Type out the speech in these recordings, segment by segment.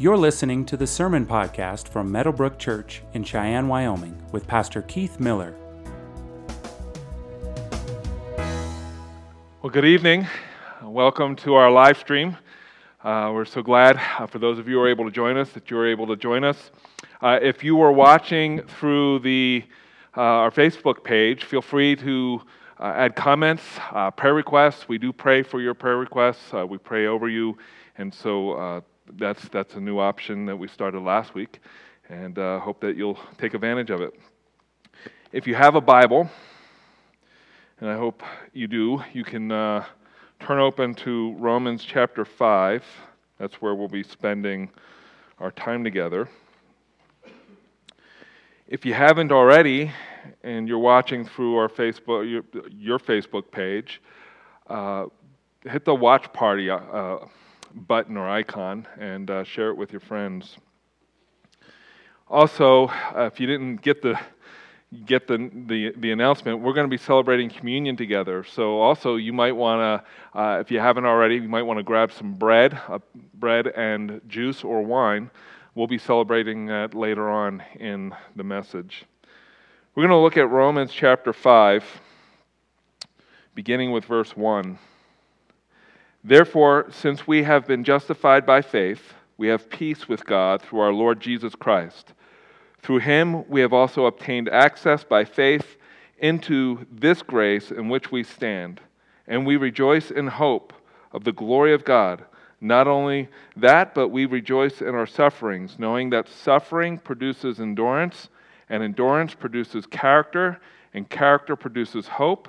You're listening to the Sermon Podcast from Meadowbrook Church in Cheyenne, Wyoming, with Pastor Keith Miller. Well, good evening. Welcome to our live stream. Uh, we're so glad uh, for those of you who are able to join us that you're able to join us. Uh, if you are watching through the uh, our Facebook page, feel free to uh, add comments, uh, prayer requests. We do pray for your prayer requests. we pray over you, and so that's, that's a new option that we started last week, and uh, hope that you'll take advantage of it. If you have a Bible, and I hope you do, you can uh, turn open to Romans chapter 5. That's where we'll be spending our time together. If you haven't already, and you're watching through our Facebook, your, your Facebook page, uh, hit the watch party uh, button or icon and uh, share it with your friends. Also, uh, if you didn't get the get the, the, the announcement, we're going to be celebrating communion together. So, also, you might want to, uh, if you haven't already, you might want to grab some bread, uh, bread and juice or wine. We'll be celebrating that later on in the message. We're going to look at Romans chapter 5, beginning with verse 1. Therefore, since we have been justified by faith, we have peace with God through our Lord Jesus Christ. Through him we have also obtained access by faith into this grace in which we stand, and we rejoice in hope of the glory of God. Not only that, but we rejoice in our sufferings, knowing that suffering produces endurance, and endurance produces character, and character produces hope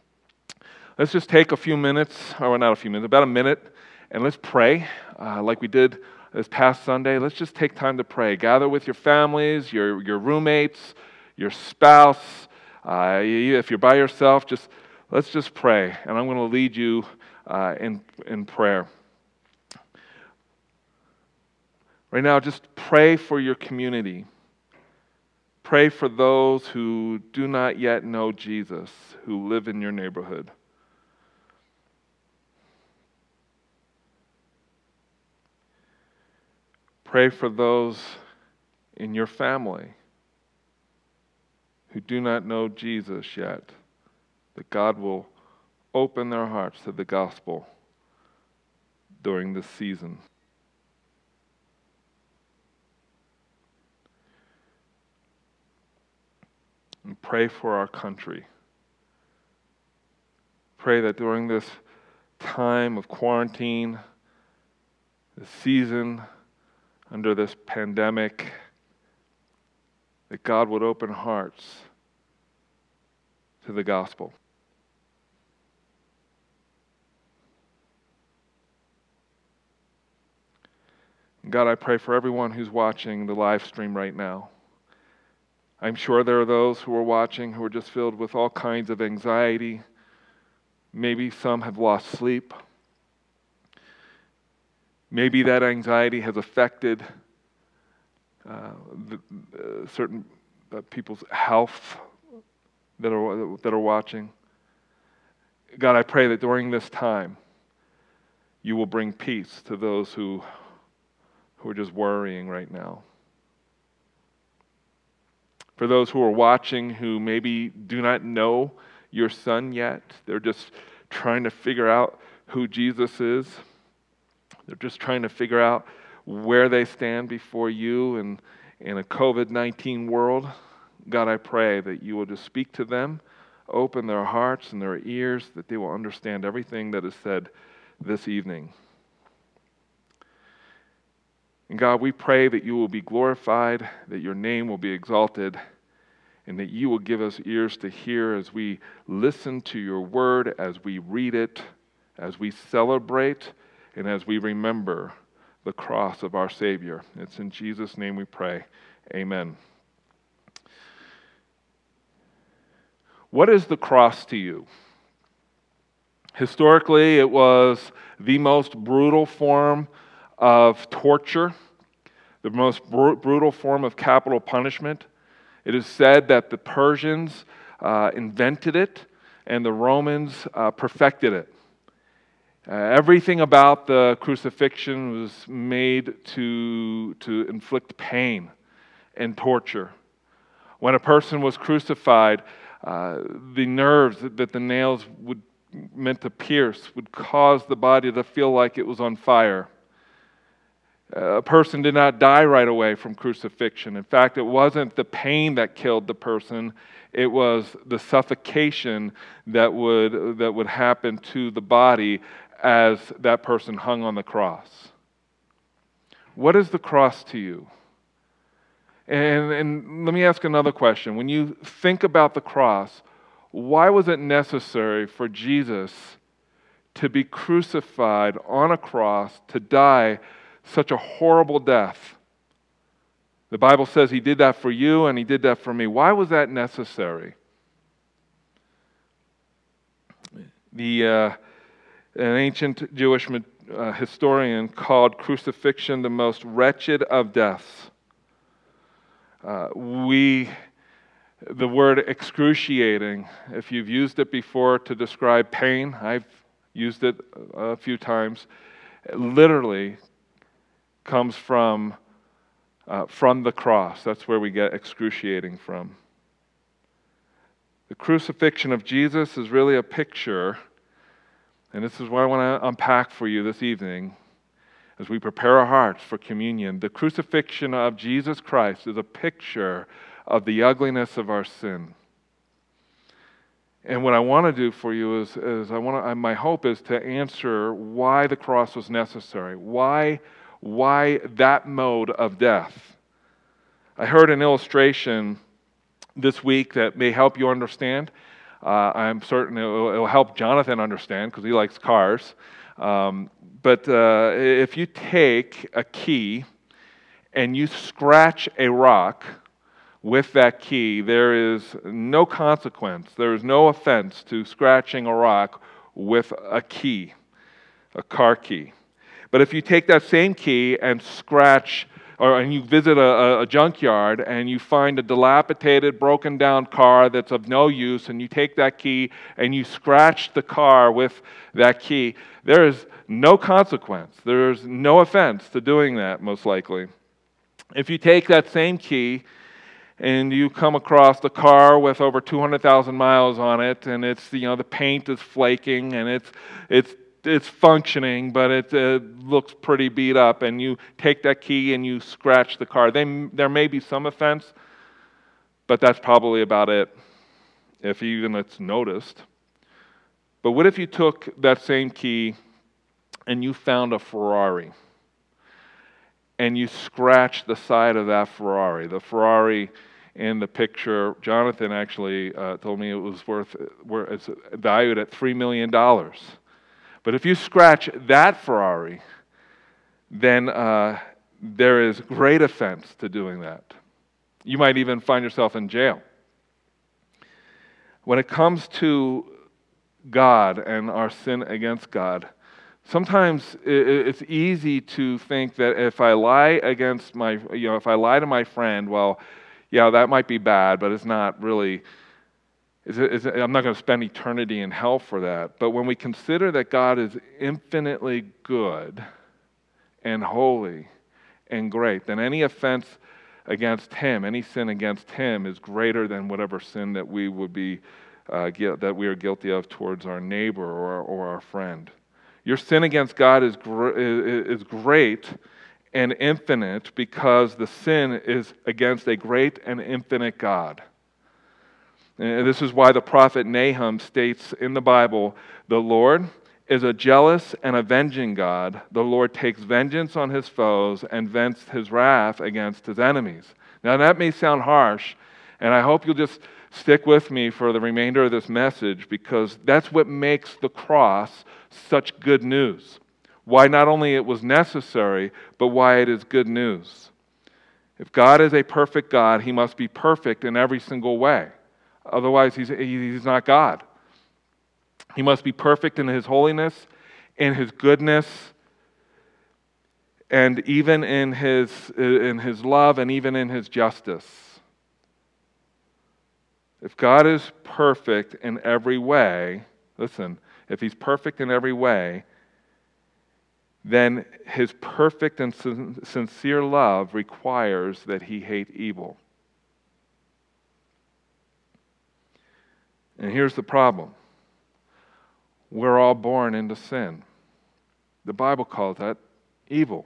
Let's just take a few minutes, or not a few minutes, about a minute, and let's pray uh, like we did this past Sunday. Let's just take time to pray. Gather with your families, your, your roommates, your spouse. Uh, if you're by yourself, just let's just pray. And I'm going to lead you uh, in, in prayer. Right now, just pray for your community. Pray for those who do not yet know Jesus, who live in your neighborhood. Pray for those in your family who do not know Jesus yet, that God will open their hearts to the gospel during this season. And pray for our country. Pray that during this time of quarantine, this season, under this pandemic, that God would open hearts to the gospel. God, I pray for everyone who's watching the live stream right now. I'm sure there are those who are watching who are just filled with all kinds of anxiety. Maybe some have lost sleep. Maybe that anxiety has affected uh, the, uh, certain uh, people's health that are, that are watching. God, I pray that during this time, you will bring peace to those who, who are just worrying right now. For those who are watching who maybe do not know your son yet, they're just trying to figure out who Jesus is. They're just trying to figure out where they stand before you in, in a COVID 19 world. God, I pray that you will just speak to them, open their hearts and their ears, that they will understand everything that is said this evening. And God, we pray that you will be glorified, that your name will be exalted, and that you will give us ears to hear as we listen to your word, as we read it, as we celebrate, and as we remember the cross of our Savior. It's in Jesus' name we pray. Amen. What is the cross to you? Historically, it was the most brutal form of torture, the most br- brutal form of capital punishment. It is said that the Persians uh, invented it and the Romans uh, perfected it. Uh, everything about the crucifixion was made to, to inflict pain and torture. When a person was crucified, uh, the nerves that the nails would meant to pierce would cause the body to feel like it was on fire. A person did not die right away from crucifixion. In fact, it wasn't the pain that killed the person, it was the suffocation that would, that would happen to the body as that person hung on the cross. What is the cross to you? And, and let me ask another question. When you think about the cross, why was it necessary for Jesus to be crucified on a cross, to die such a horrible death? The Bible says he did that for you and he did that for me. Why was that necessary? The, uh, an ancient Jewish uh, historian called crucifixion the most wretched of deaths. Uh, we the word excruciating, if you've used it before to describe pain, I've used it a few times, it literally comes from, uh, from the cross. That's where we get excruciating from. The crucifixion of Jesus is really a picture, and this is what I want to unpack for you this evening as we prepare our hearts for communion. The crucifixion of Jesus Christ is a picture of the ugliness of our sin. And what I want to do for you is, is I want to, my hope is to answer why the cross was necessary. Why, why that mode of death? I heard an illustration this week that may help you understand. Uh, I'm certain it will, it will, help Jonathan understand because he likes cars. Um, but uh, if you take a key and you scratch a rock, with that key, there is no consequence, there is no offense to scratching a rock with a key, a car key. But if you take that same key and scratch, or and you visit a, a, junkyard and you find a dilapidated, broken down car that's of no use, and you take that key and you scratch the car with that key, there is no consequence. There's no offense to doing that, most likely. If you take that same key and you come across the car with over 200,000 miles on it, and it's you know the paint is flaking and it's it's it's functioning, but it uh, looks pretty beat up. And you take that key and you scratch the car. They, there may be some offense, but that's probably about it, if even it's noticed. But what if you took that same key and you found a Ferrari? And you scratched the side of that Ferrari. The Ferrari in the picture, Jonathan actually uh, told me it was worth, it's valued at $3 million. But if you scratch that Ferrari, then uh, there is great offense to doing that. You might even find yourself in jail. When it comes to God and our sin against God, sometimes it's easy to think that if I lie against my, you know, if I lie to my friend, well, yeah, that might be bad, but it's not really. Is I'm not going to spend eternity in hell for that. But when we consider that God is infinitely good and holy and great, then any offense against Him, any sin against Him, is greater than whatever sin that we would be uh, that we are guilty of towards our neighbor or, or our friend. Your sin against God is, gr- is great and infinite because the sin is against a great and infinite God. And this is why the prophet Nahum states in the Bible the Lord is a jealous and avenging God. The Lord takes vengeance on his foes and vents his wrath against his enemies. Now, that may sound harsh, and I hope you'll just stick with me for the remainder of this message because that's what makes the cross such good news. Why not only it was necessary, but why it is good news. If God is a perfect God, he must be perfect in every single way. Otherwise, he's, he's not God. He must be perfect in his holiness, in his goodness, and even in his, in his love and even in his justice. If God is perfect in every way, listen, if he's perfect in every way, then his perfect and sincere love requires that he hate evil. And here's the problem we're all born into sin. The Bible calls that evil.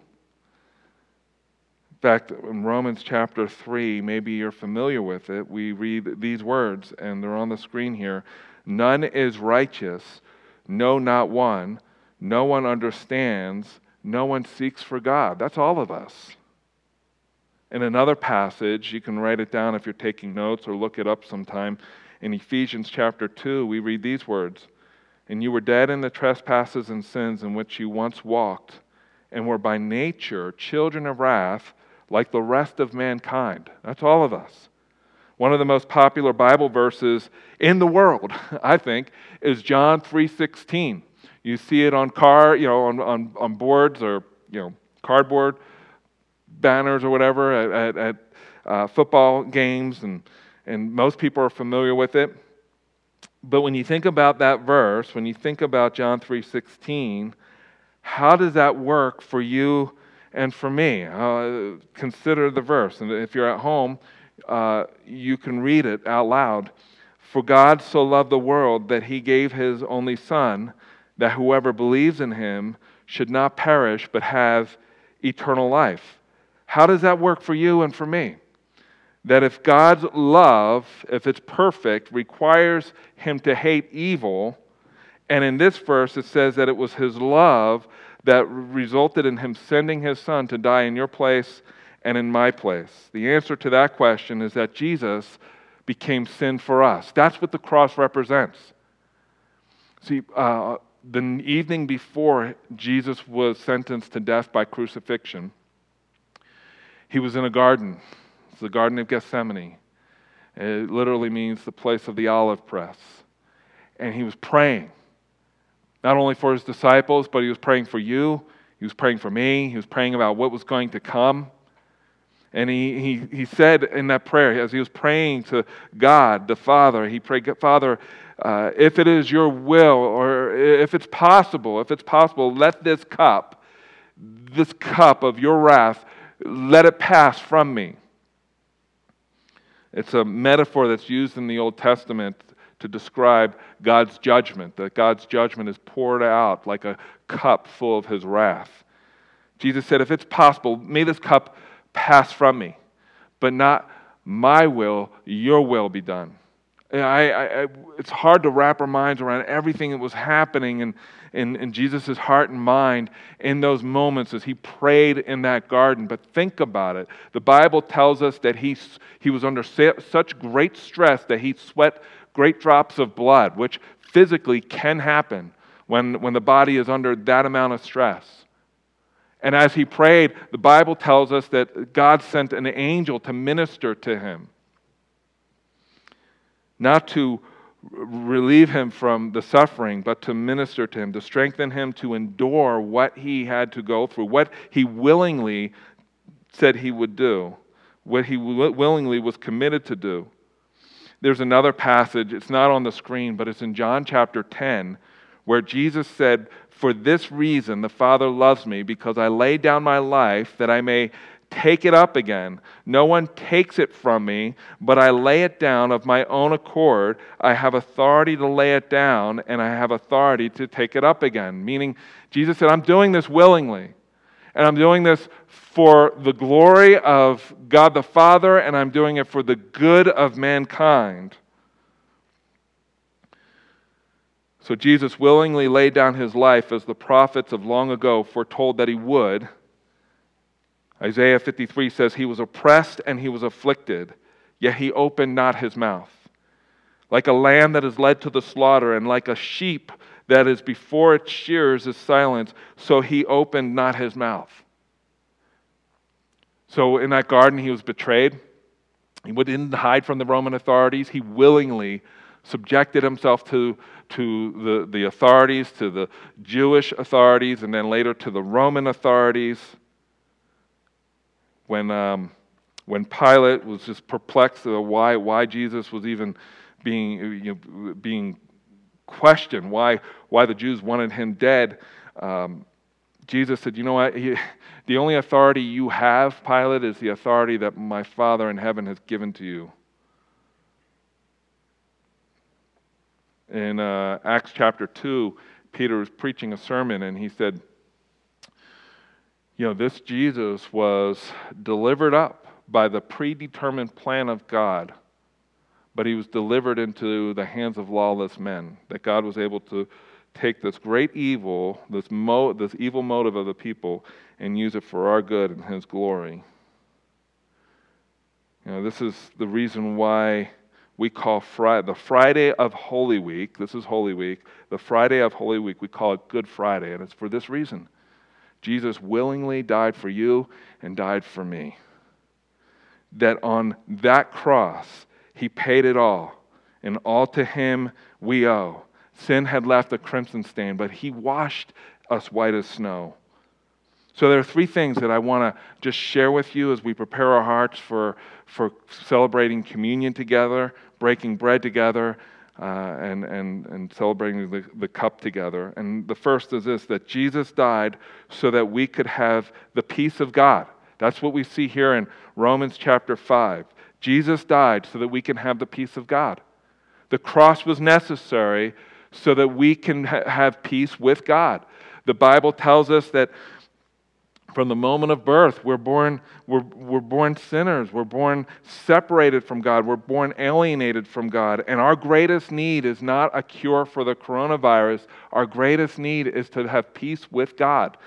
In fact, in Romans chapter 3, maybe you're familiar with it, we read these words, and they're on the screen here None is righteous, no, not one. No one understands. No one seeks for God. That's all of us. In another passage, you can write it down if you're taking notes or look it up sometime. In Ephesians chapter 2, we read these words And you were dead in the trespasses and sins in which you once walked, and were by nature children of wrath like the rest of mankind. That's all of us. One of the most popular Bible verses in the world, I think, is John 3:16. You see it on car, you know, on, on, on boards or you know, cardboard banners or whatever at, at, at uh, football games, and, and most people are familiar with it. But when you think about that verse, when you think about John 3:16, how does that work for you and for me? Uh, consider the verse, and if you're at home, uh, you can read it out loud. For God so loved the world that he gave his only Son, that whoever believes in him should not perish but have eternal life. How does that work for you and for me? That if God's love, if it's perfect, requires him to hate evil, and in this verse it says that it was his love that resulted in him sending his son to die in your place and in my place? The answer to that question is that Jesus became sin for us. That's what the cross represents. See, uh, the evening before Jesus was sentenced to death by crucifixion, he was in a garden. It's the Garden of Gethsemane. It literally means the place of the olive press. And he was praying, not only for his disciples, but he was praying for you. He was praying for me. He was praying about what was going to come. And he, he, he said in that prayer, as he was praying to God, the Father, he prayed, Father, uh, if it is your will, or if it's possible, if it's possible, let this cup, this cup of your wrath, let it pass from me. It's a metaphor that's used in the Old Testament to describe God's judgment, that God's judgment is poured out like a cup full of his wrath. Jesus said, If it's possible, may this cup pass from me, but not my will, your will be done. I, I, it's hard to wrap our minds around everything that was happening in, in, in Jesus' heart and mind in those moments as he prayed in that garden. But think about it. The Bible tells us that he, he was under such great stress that he sweat great drops of blood, which physically can happen when, when the body is under that amount of stress. And as he prayed, the Bible tells us that God sent an angel to minister to him, not to relieve him from the suffering, but to minister to him, to strengthen him to endure what he had to go through, what he willingly said he would do, what he willingly was committed to do. There's another passage, it's not on the screen, but it's in John chapter 10, where Jesus said, for this reason, the Father loves me, because I lay down my life that I may take it up again. No one takes it from me, but I lay it down of my own accord. I have authority to lay it down, and I have authority to take it up again. Meaning, Jesus said, I'm doing this willingly. And I'm doing this for the glory of God the Father, and I'm doing it for the good of mankind. So Jesus willingly laid down his life as the prophets of long ago foretold that he would. Isaiah 53 says, He was oppressed and he was afflicted, yet he opened not his mouth. Like a lamb that is led to the slaughter, and like a sheep that is before its shears is silent, so he opened not his mouth. So in that garden, he was betrayed. He didn't hide from the Roman authorities. He willingly subjected himself to, to the, the authorities, to the Jewish authorities, and then later to the Roman authorities. When, um, when Pilate was just perplexed why, why Jesus was even being, you know, being questioned, why, why the Jews wanted him dead, um, Jesus said, You know what? He, the only authority you have, Pilate, is the authority that my Father in heaven has given to you. in uh, Acts chapter 2, Peter was preaching a sermon and he said, You know, this Jesus was delivered up by the predetermined plan of God, but he was delivered into the hands of lawless men. That God was able to take this great evil, this, mo- this evil motive of the people, and use it for our good and his glory. You know, this is the reason why we call Friday, the Friday of Holy Week, this is Holy Week, the Friday of Holy Week, we call it Good Friday, and it's for this reason. Jesus willingly died for you and died for me. That on that cross, he paid it all, and all to him we owe. Sin had left a crimson stain, but he washed us white as snow. So there are three things that I want to just share with you as we prepare our hearts for, for celebrating communion together, breaking bread together, uh, and, and, and celebrating the, the cup together. And the first is this that Jesus died so that we could have the peace of God. That's what we see here in Romans chapter 5. Jesus died so that we can have the peace of God. The cross was necessary so that we can ha- have peace with God. The Bible tells us that from the moment of birth, we're born, we're, we're born sinners. We're born separated from God. We're born alienated from God. And our greatest need is not a cure for the coronavirus. Our greatest need is to have peace with God.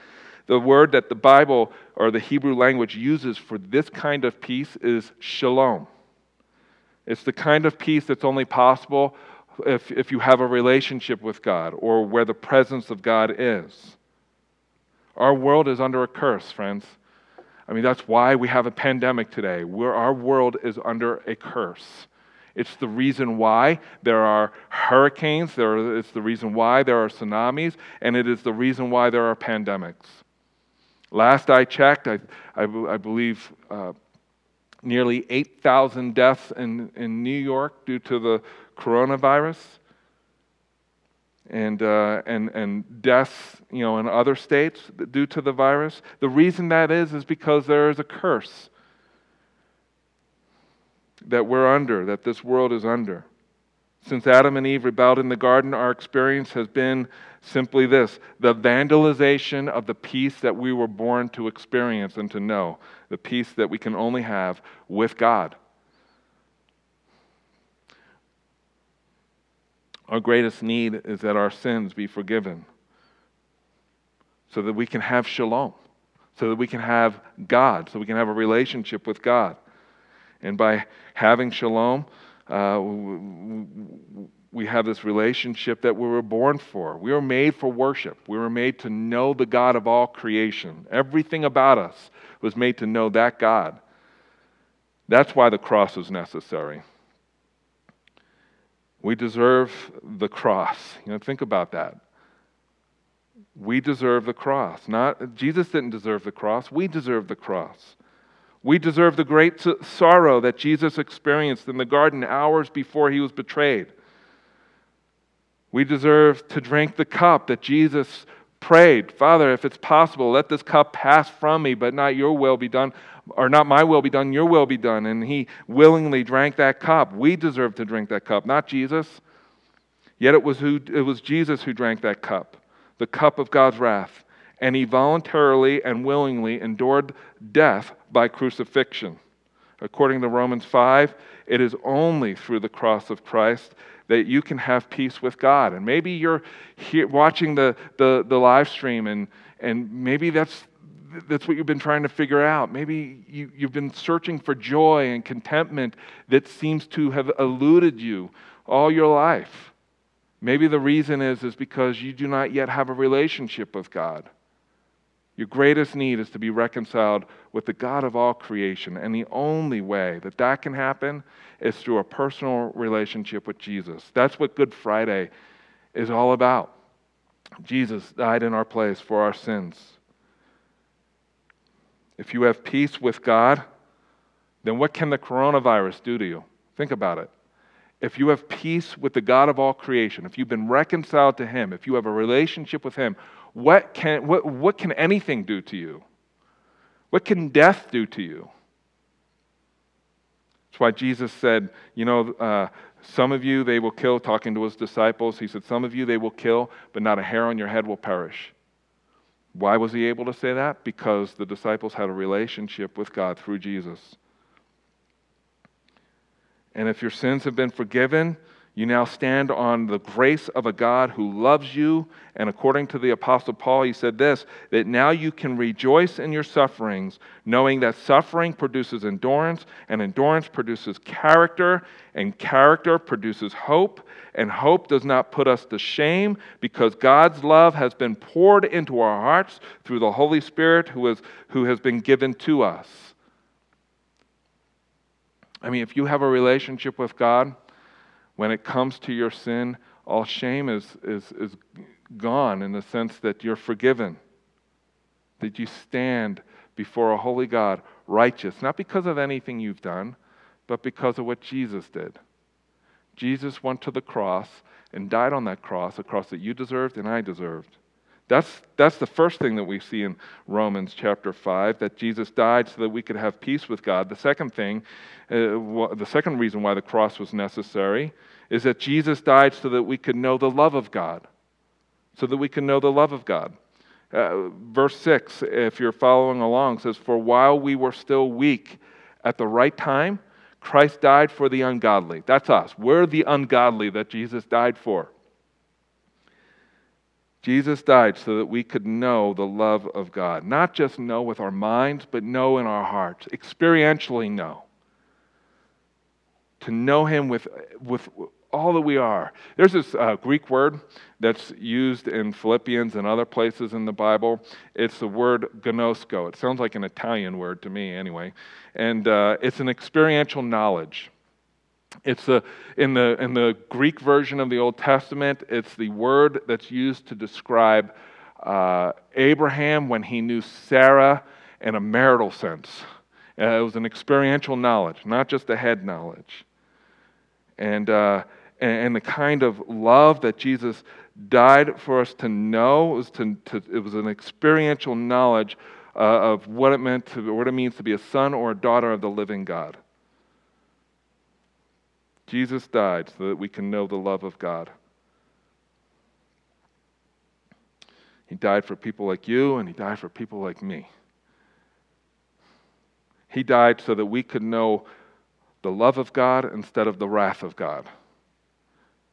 The word that the Bible or the Hebrew language uses for this kind of peace is shalom. It's the kind of peace that's only possible if, if you have a relationship with God or where the presence of God is. Our world is under a curse, friends. I mean, that's why we have a pandemic today, where our world is under a curse. It's the reason why there are hurricanes, there are, it's the reason why there are tsunamis, and it is the reason why there are pandemics. Last I checked, I, I, I believe uh, nearly 8,000 deaths in, in New York due to the coronavirus and, uh, and, and deaths you know, in other states due to the virus. The reason that is is because there is a curse that we're under, that this world is under. Since Adam and Eve rebelled in the garden, our experience has been simply this the vandalization of the peace that we were born to experience and to know, the peace that we can only have with God. Our greatest need is that our sins be forgiven so that we can have shalom, so that we can have God, so we can have a relationship with God. And by having shalom, uh, we have this relationship that we were born for. We were made for worship. We were made to know the God of all creation. Everything about us was made to know that God. That's why the cross is necessary. We deserve the cross. You know, think about that. We deserve the cross. Not Jesus didn't deserve the cross. We deserve the cross. We deserve the great sorrow that Jesus experienced in the garden hours before he was betrayed. We deserve to drink the cup that Jesus prayed, Father, if it's possible, let this cup pass from me, but not your will be done, or not my will be done, your will be done. And he willingly drank that cup. We deserve to drink that cup, not Jesus. Yet it was, who, it was Jesus who drank that cup, the cup of God's wrath. And he voluntarily and willingly endured death by crucifixion. According to Romans 5, it is only through the cross of Christ that you can have peace with God. And maybe you're here watching the, the, the live stream, and, and maybe that's, that's what you've been trying to figure out. Maybe you, you've been searching for joy and contentment that seems to have eluded you all your life. Maybe the reason is, is because you do not yet have a relationship with God. Your greatest need is to be reconciled with the God of all creation. And the only way that that can happen is through a personal relationship with Jesus. That's what Good Friday is all about. Jesus died in our place for our sins. If you have peace with God, then what can the coronavirus do to you? Think about it. If you have peace with the God of all creation, if you've been reconciled to Him, if you have a relationship with Him, what can, what, what can anything do to you? What can death do to you? That's why Jesus said, you know, uh, some of you they will kill, talking to his disciples. He said, Some of you they will kill, but not a hair on your head will perish. Why was he able to say that? Because the disciples had a relationship with God through Jesus. And if your sins have been forgiven, you now stand on the grace of a God who loves you. And according to the Apostle Paul, he said this that now you can rejoice in your sufferings, knowing that suffering produces endurance, and endurance produces character, and character produces hope. And hope does not put us to shame because God's love has been poured into our hearts through the Holy Spirit who, is, who has been given to us. I mean, if you have a relationship with God, when it comes to your sin, all shame is, is, is gone in the sense that you're forgiven, that you stand before a holy God righteous, not because of anything you've done, but because of what Jesus did. Jesus went to the cross and died on that cross, a cross that you deserved and I deserved. That's, that's the first thing that we see in Romans chapter 5, that Jesus died so that we could have peace with God. The second thing, uh, the second reason why the cross was necessary is that Jesus died so that we could know the love of God. So that we can know the love of God. Uh, verse 6, if you're following along, says, For while we were still weak, at the right time, Christ died for the ungodly. That's us. We're the ungodly that Jesus died for. Jesus died so that we could know the love of God. Not just know with our minds, but know in our hearts, experientially know. To know Him with, with all that we are. There's this uh, Greek word that's used in Philippians and other places in the Bible. It's the word gnosko. It sounds like an Italian word to me, anyway. And uh, it's an experiential knowledge. It's a, in, the, in the Greek version of the Old Testament, it's the word that's used to describe uh, Abraham when he knew Sarah in a marital sense. Uh, it was an experiential knowledge, not just a head knowledge. And, uh, and, and, the kind of love that Jesus died for us to know was, to, to it was an experiential knowledge uh, of what it meant to, what it means to be a son or a daughter of the living God. Jesus died so that we can know the love of God. He died for people like you, and He died for people like me. He died so that we could know the love of God instead of the wrath of God.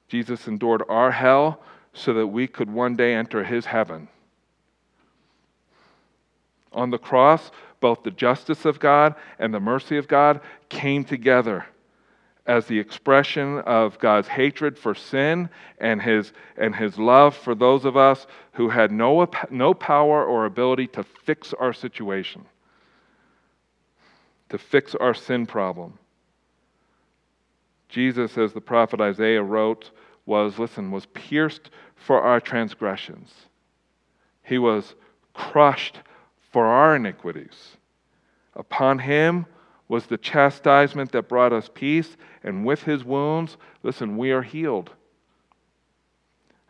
Jesus endured our hell so that we could one day enter His heaven. On the cross, both the justice of God and the mercy of God came together as the expression of God's hatred for sin and his, and his love for those of us who had no, no power or ability to fix our situation, to fix our sin problem. Jesus, as the prophet Isaiah wrote, was, listen, was pierced for our transgressions. He was crushed for our iniquities. Upon him was the chastisement that brought us peace, and with his wounds, listen, we are healed.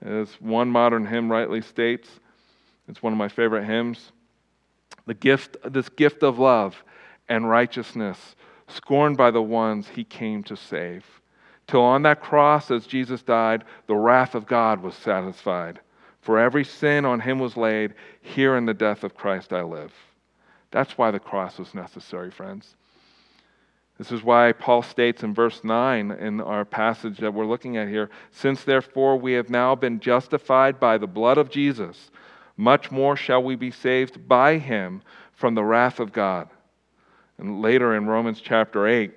As one modern hymn rightly states, it's one of my favorite hymns. The gift, this gift of love and righteousness, scorned by the ones he came to save. Till on that cross, as Jesus died, the wrath of God was satisfied. For every sin on him was laid. Here in the death of Christ I live. That's why the cross was necessary, friends. This is why Paul states in verse 9 in our passage that we're looking at here Since therefore we have now been justified by the blood of Jesus, much more shall we be saved by him from the wrath of God. And later in Romans chapter 8,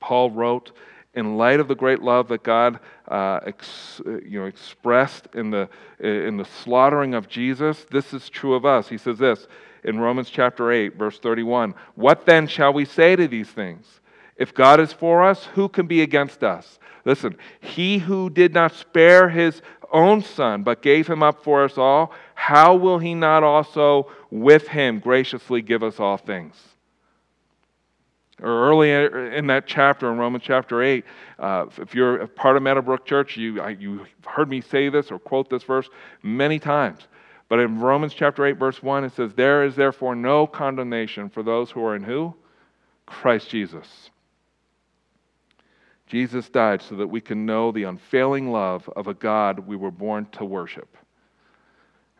Paul wrote, in light of the great love that God uh, ex, you know, expressed in the, in the slaughtering of Jesus, this is true of us. He says this in Romans chapter 8, verse 31 What then shall we say to these things? If God is for us, who can be against us? Listen, he who did not spare his own son, but gave him up for us all, how will he not also with him graciously give us all things? Or early in that chapter, in Romans chapter 8, uh, if you're a part of Meadowbrook Church, you, I, you heard me say this or quote this verse many times. But in Romans chapter 8, verse 1, it says, There is therefore no condemnation for those who are in who? Christ Jesus. Jesus died so that we can know the unfailing love of a God we were born to worship.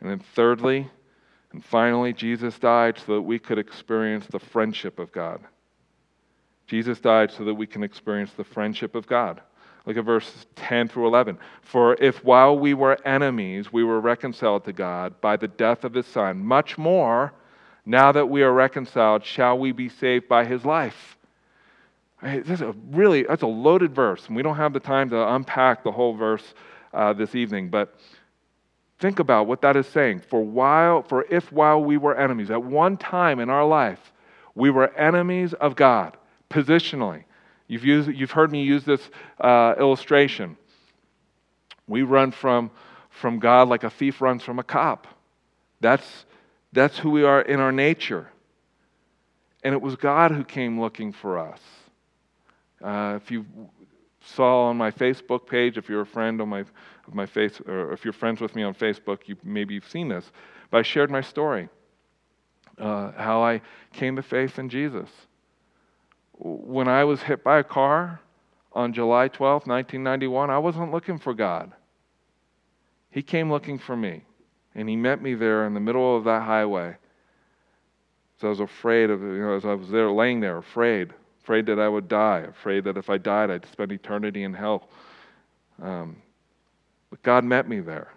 And then, thirdly and finally, Jesus died so that we could experience the friendship of God. Jesus died so that we can experience the friendship of God. Look at verses 10 through 11. For if while we were enemies, we were reconciled to God by the death of his Son, much more, now that we are reconciled, shall we be saved by his life. This is a really, that's a loaded verse, and we don't have the time to unpack the whole verse uh, this evening, but think about what that is saying. For while, for if while we were enemies, at one time in our life, we were enemies of God, positionally, You've, used, you've heard me use this uh, illustration. We run from, from God like a thief runs from a cop. That's, that's who we are in our nature. And it was God who came looking for us. Uh, if you saw on my Facebook page, if you're a friend on my, of my face, or if you're friends with me on Facebook, you, maybe you've seen this. But I shared my story, uh, how I came to faith in Jesus when I was hit by a car on July 12, 1991, I wasn't looking for God. He came looking for me, and He met me there in the middle of that highway. So I was afraid of, you know, as I was there laying there, afraid, afraid that I would die, afraid that if I died, I'd spend eternity in hell. Um, but God met me there.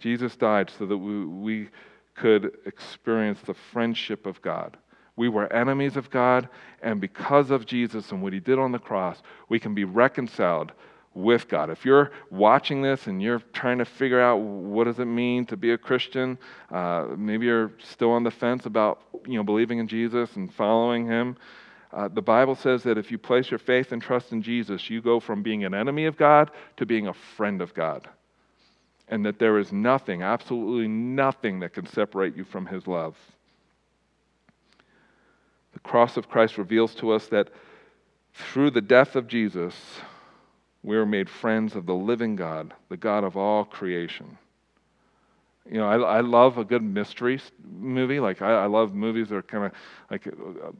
Jesus died so that we, we could experience the friendship of God. We were enemies of God, and because of Jesus and what he did on the cross, we can be reconciled with God. If you're watching this and you're trying to figure out what does it mean to be a Christian, uh, maybe you're still on the fence about you know believing in Jesus and following Him. Uh, the Bible says that if you place your faith and trust in Jesus, you go from being an enemy of God to being a friend of God. And that there is nothing, absolutely nothing, that can separate you from His love. Cross of Christ reveals to us that through the death of Jesus, we are made friends of the living God, the God of all creation. You know, I, I love a good mystery movie. Like, I, I love movies that are kind of like uh,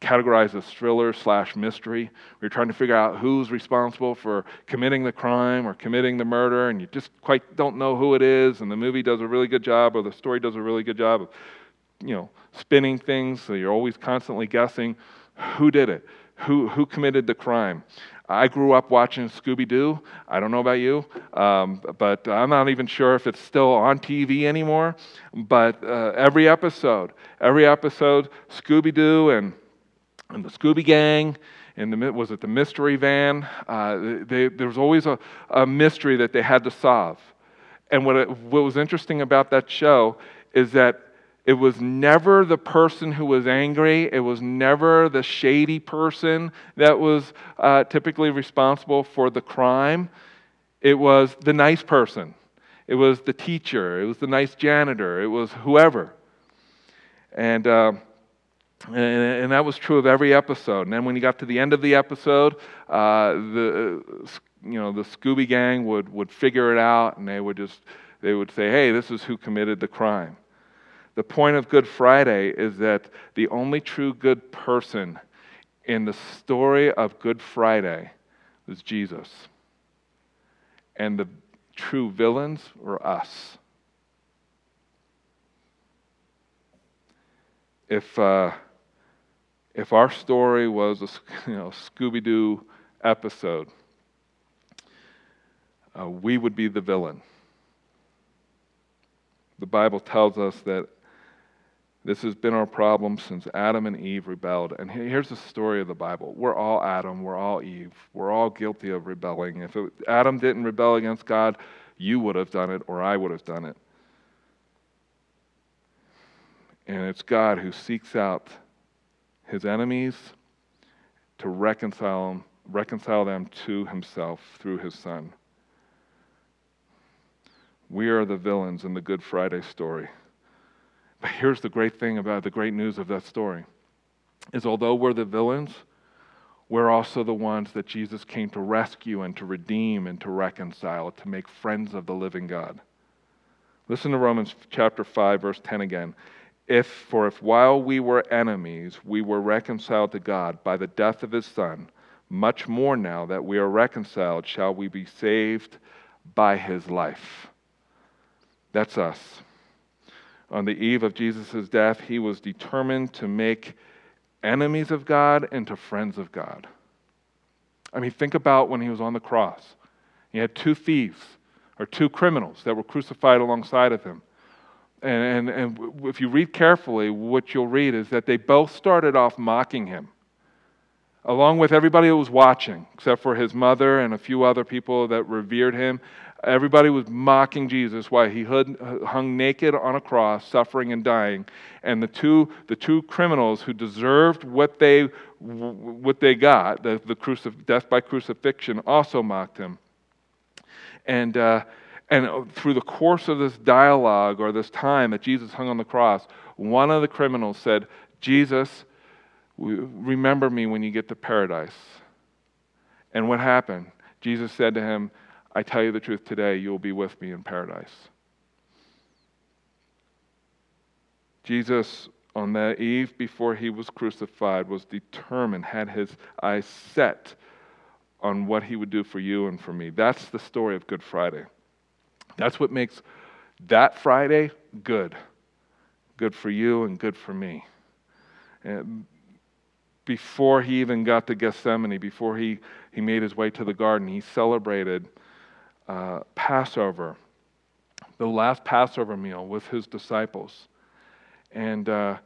categorized as thriller slash mystery. We're trying to figure out who's responsible for committing the crime or committing the murder, and you just quite don't know who it is. And the movie does a really good job, or the story does a really good job of you know, spinning things, so you're always constantly guessing who did it, who, who committed the crime. I grew up watching Scooby Doo. I don't know about you, um, but I'm not even sure if it's still on TV anymore. But uh, every episode, every episode, Scooby Doo and, and the Scooby Gang, and the, was it the mystery van? Uh, they, there was always a, a mystery that they had to solve. And what, it, what was interesting about that show is that it was never the person who was angry. It was never the shady person that was uh, typically responsible for the crime. It was the nice person. It was the teacher. It was the nice janitor. It was whoever. And, uh, and, and, that was true of every episode. And then when you got to the end of the episode, uh, the, you know, the Scooby Gang would, would figure it out and they would just they would say, hey, this is who committed the crime. The point of Good Friday is that the only true good person in the story of Good Friday was Jesus. And the true villains were us. If, uh, if our story was a you know, Scooby Doo episode, uh, we would be the villain. The Bible tells us that this has been our problem since Adam and Eve rebelled. And here's the story of the Bible we're all Adam, we're all Eve, we're all guilty of rebelling. If it, Adam didn't rebel against God, you would have done it, or I would have done it. And it's God who seeks out his enemies to reconcile them, reconcile them to himself through his son. We are the villains in the Good Friday story. But here's the great thing about the great news of that story is although we're the villains, we're also the ones that Jesus came to rescue and to redeem and to reconcile, to make friends of the living God. Listen to Romans chapter 5 verse 10 again. If for if while we were enemies we were reconciled to God by the death of his son, much more now that we are reconciled shall we be saved by his life. That's us. On the eve of Jesus' death, he was determined to make enemies of God into friends of God. I mean, think about when he was on the cross. He had two thieves or two criminals that were crucified alongside of him. And, and, and if you read carefully, what you'll read is that they both started off mocking him, along with everybody that was watching, except for his mother and a few other people that revered him. Everybody was mocking Jesus while he hung naked on a cross, suffering and dying. And the two, the two criminals who deserved what they, what they got, the, the crucif- death by crucifixion, also mocked him. And, uh, and through the course of this dialogue or this time that Jesus hung on the cross, one of the criminals said, Jesus, remember me when you get to paradise. And what happened? Jesus said to him, I tell you the truth today, you will be with me in paradise. Jesus, on that eve before he was crucified, was determined, had his eyes set on what he would do for you and for me. That's the story of Good Friday. That's what makes that Friday good. Good for you and good for me. And before he even got to Gethsemane, before he, he made his way to the garden, he celebrated uh, Passover, the last Passover meal with his disciples. And, uh,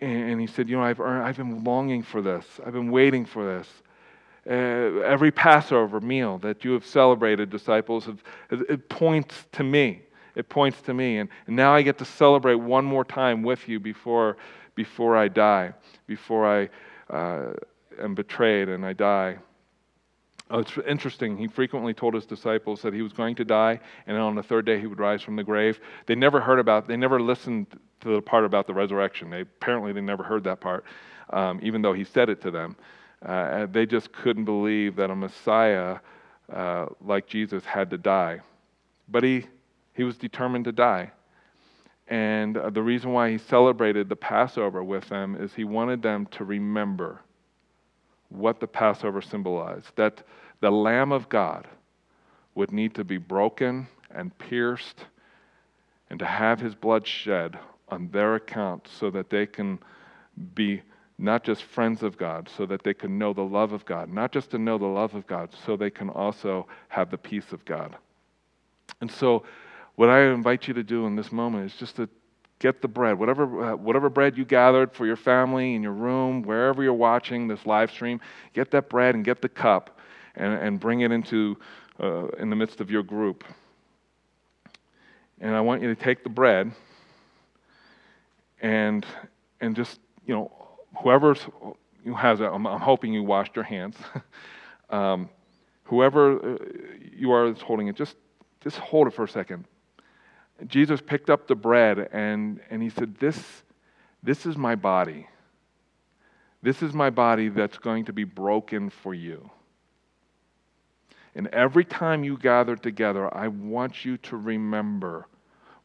and he said, You know, I've, earned, I've been longing for this, I've been waiting for this. Uh, every Passover meal that you have celebrated, disciples, have, it points to me. It points to me. And, and now I get to celebrate one more time with you before, before I die, before I uh, am betrayed and I die. Oh, it's interesting. He frequently told his disciples that he was going to die, and on the third day he would rise from the grave. They never heard about, they never listened to the part about the resurrection. They apparently they never heard that part, um, even though he said it to them. Uh, they just couldn't believe that a Messiah uh, like Jesus had to die, but he he was determined to die. And uh, the reason why he celebrated the Passover with them is he wanted them to remember what the Passover symbolized that the Lamb of God would need to be broken and pierced and to have his blood shed on their account so that they can be not just friends of God, so that they can know the love of God, not just to know the love of God, so they can also have the peace of God. And so, what I invite you to do in this moment is just to get the bread, whatever, uh, whatever bread you gathered for your family in your room, wherever you're watching this live stream, get that bread and get the cup and, and bring it into uh, in the midst of your group. And I want you to take the bread and and just you know whoever's who has it, I'm, I'm hoping you washed your hands. um, whoever uh, you are that's holding it, just just hold it for a second. Jesus picked up the bread and, and he said, this, this is my body. This is my body that's going to be broken for you. And every time you gather together, I want you to remember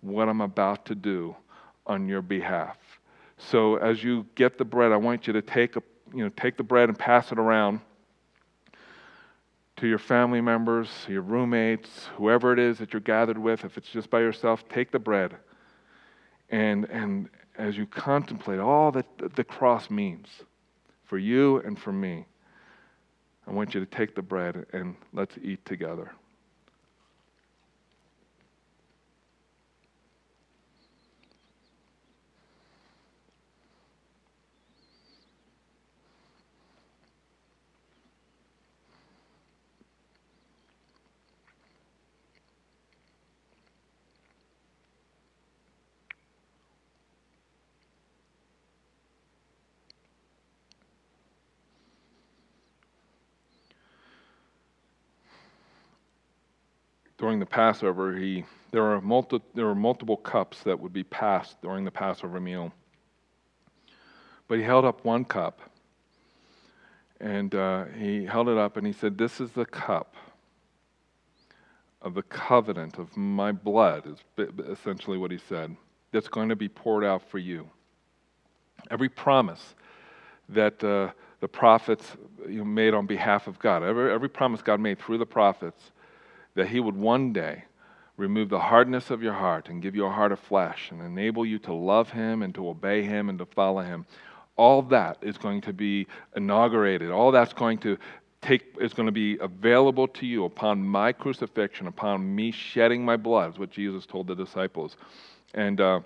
what I'm about to do on your behalf. So as you get the bread, I want you to take, a, you know, take the bread and pass it around to your family members, your roommates, whoever it is that you're gathered with, if it's just by yourself, take the bread. And, and as you contemplate all that the cross means for you and for me. I want you to take the bread and let's eat together. During the Passover, he, there, are multi, there were multiple cups that would be passed during the Passover meal. But he held up one cup, and uh, he held it up and he said, This is the cup of the covenant of my blood, is essentially what he said, that's going to be poured out for you. Every promise that uh, the prophets you made on behalf of God, every, every promise God made through the prophets, that He would one day remove the hardness of your heart and give you a heart of flesh and enable you to love Him and to obey Him and to follow Him. All that is going to be inaugurated. All that's going to take is going to be available to you upon my crucifixion, upon me shedding my blood, is what Jesus told the disciples. And uh,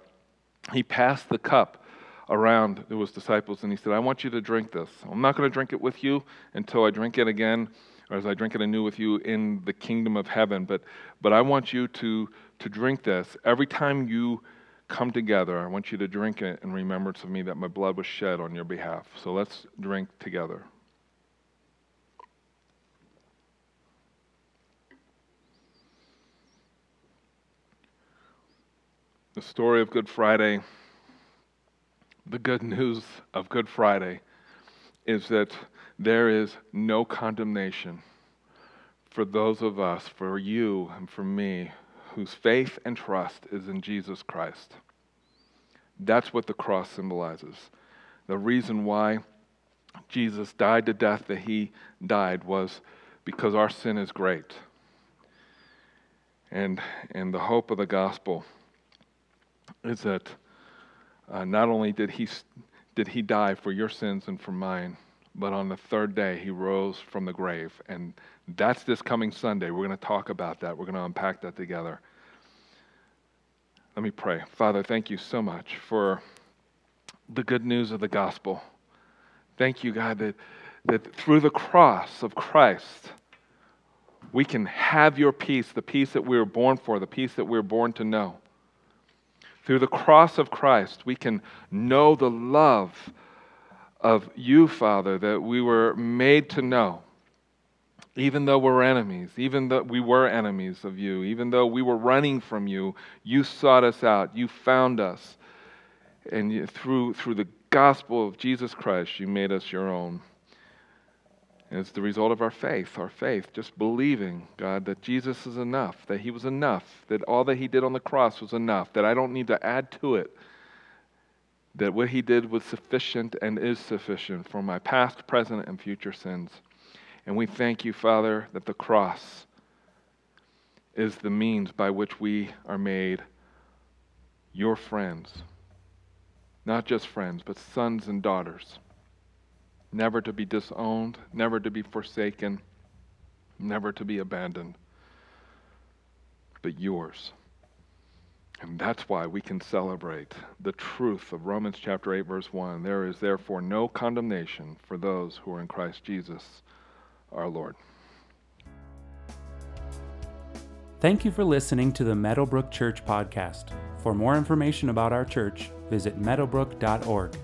he passed the cup around to his disciples and he said, I want you to drink this. I'm not going to drink it with you until I drink it again or as I drink it anew with you in the kingdom of heaven. But, but I want you to, to drink this. Every time you come together, I want you to drink it in remembrance of me that my blood was shed on your behalf. So let's drink together. The story of Good Friday, the good news of Good Friday is that there is no condemnation for those of us, for you and for me, whose faith and trust is in Jesus Christ. That's what the cross symbolizes. The reason why Jesus died the death that he died was because our sin is great. And, and the hope of the gospel is that uh, not only did he, did he die for your sins and for mine, but on the third day, he rose from the grave. And that's this coming Sunday. We're going to talk about that. We're going to unpack that together. Let me pray. Father, thank you so much for the good news of the gospel. Thank you, God, that, that through the cross of Christ, we can have your peace, the peace that we were born for, the peace that we were born to know. Through the cross of Christ, we can know the love of you, Father, that we were made to know. Even though we're enemies, even though we were enemies of you, even though we were running from you, you sought us out, you found us. And you, through, through the gospel of Jesus Christ, you made us your own. And it's the result of our faith, our faith, just believing, God, that Jesus is enough, that He was enough, that all that He did on the cross was enough, that I don't need to add to it that what he did was sufficient and is sufficient for my past, present, and future sins. And we thank you, Father, that the cross is the means by which we are made your friends. Not just friends, but sons and daughters. Never to be disowned, never to be forsaken, never to be abandoned, but yours. And that's why we can celebrate the truth of Romans chapter 8, verse 1. There is therefore no condemnation for those who are in Christ Jesus our Lord. Thank you for listening to the Meadowbrook Church podcast. For more information about our church, visit meadowbrook.org.